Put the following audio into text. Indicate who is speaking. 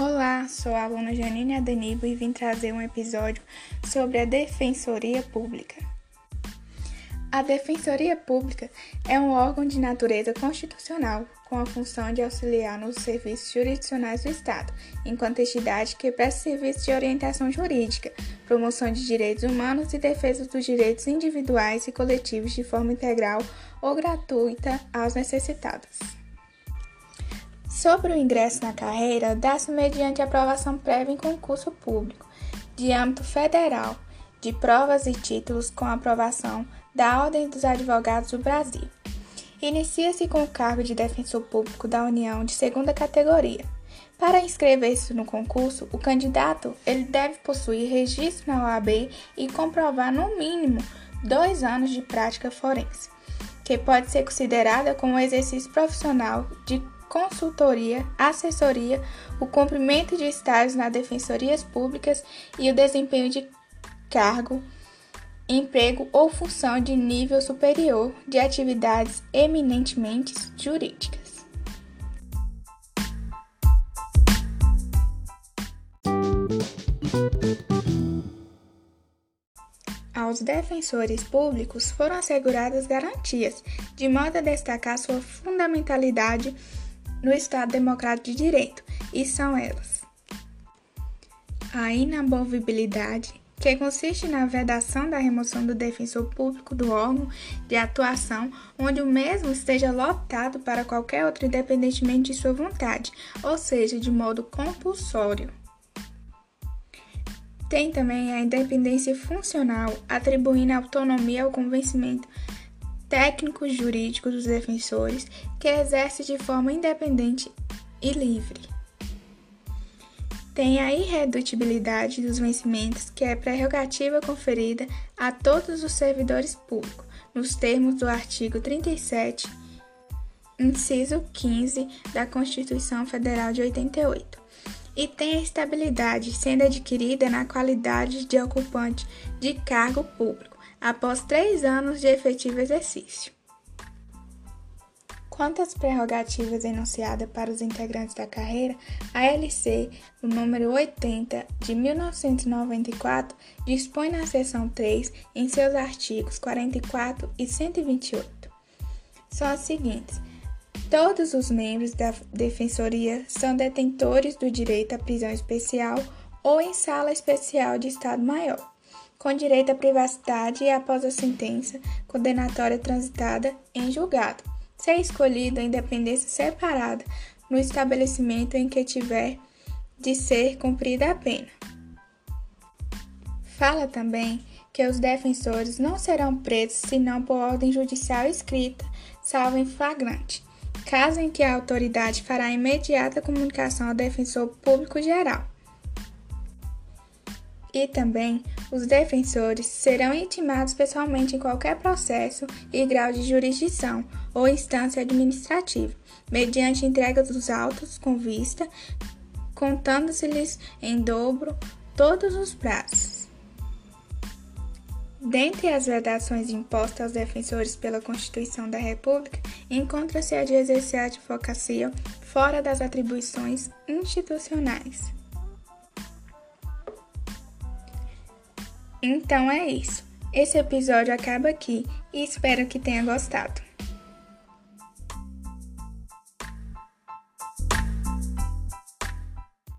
Speaker 1: Olá, sou a aluna Janine Adenibo e vim trazer um episódio sobre a Defensoria Pública. A Defensoria Pública é um órgão de natureza constitucional com a função de auxiliar nos serviços jurisdicionais do Estado, enquanto entidade que presta serviços de orientação jurídica, promoção de direitos humanos e defesa dos direitos individuais e coletivos de forma integral ou gratuita aos necessitados. Sobre o ingresso na carreira, dá-se mediante aprovação prévia em concurso público, de âmbito federal, de provas e títulos com aprovação da Ordem dos Advogados do Brasil. Inicia-se com o cargo de defensor público da União de segunda categoria. Para inscrever-se no concurso, o candidato ele deve possuir registro na OAB e comprovar no mínimo dois anos de prática forense, que pode ser considerada como exercício profissional de consultoria, assessoria, o cumprimento de estágios nas defensorias públicas e o desempenho de cargo, emprego ou função de nível superior de atividades eminentemente jurídicas. Aos defensores públicos foram asseguradas garantias, de modo a destacar sua fundamentalidade no Estado Democrático de Direito, e são elas: a inamovibilidade, que consiste na vedação da remoção do defensor público do órgão de atuação onde o mesmo esteja lotado para qualquer outro independentemente de sua vontade, ou seja, de modo compulsório. Tem também a independência funcional, atribuindo autonomia ao convencimento técnico-jurídico dos defensores, que exerce de forma independente e livre. Tem a irredutibilidade dos vencimentos, que é prerrogativa conferida a todos os servidores públicos, nos termos do artigo 37, inciso 15 da Constituição Federal de 88. E tem a estabilidade, sendo adquirida na qualidade de ocupante de cargo público após três anos de efetivo exercício. Quanto às prerrogativas enunciadas para os integrantes da carreira, a LC, o número 80 de 1994, dispõe na seção 3, em seus artigos 44 e 128. São as seguintes: todos os membros da Defensoria são detentores do direito à prisão especial ou em sala especial de Estado Maior com direito à privacidade e após a sentença condenatória transitada em julgado, ser escolhido a independência separada no estabelecimento em que tiver de ser cumprida a pena. Fala também que os defensores não serão presos senão por ordem judicial escrita, salvo em flagrante, caso em que a autoridade fará imediata comunicação ao defensor público geral. E também os defensores serão intimados pessoalmente em qualquer processo e grau de jurisdição ou instância administrativa, mediante entrega dos autos com vista, contando-se-lhes em dobro todos os prazos. Dentre as vedações impostas aos defensores pela Constituição da República, encontra-se a de exercer a advocacia fora das atribuições institucionais. Então é isso. Esse episódio acaba aqui e espero que tenha gostado.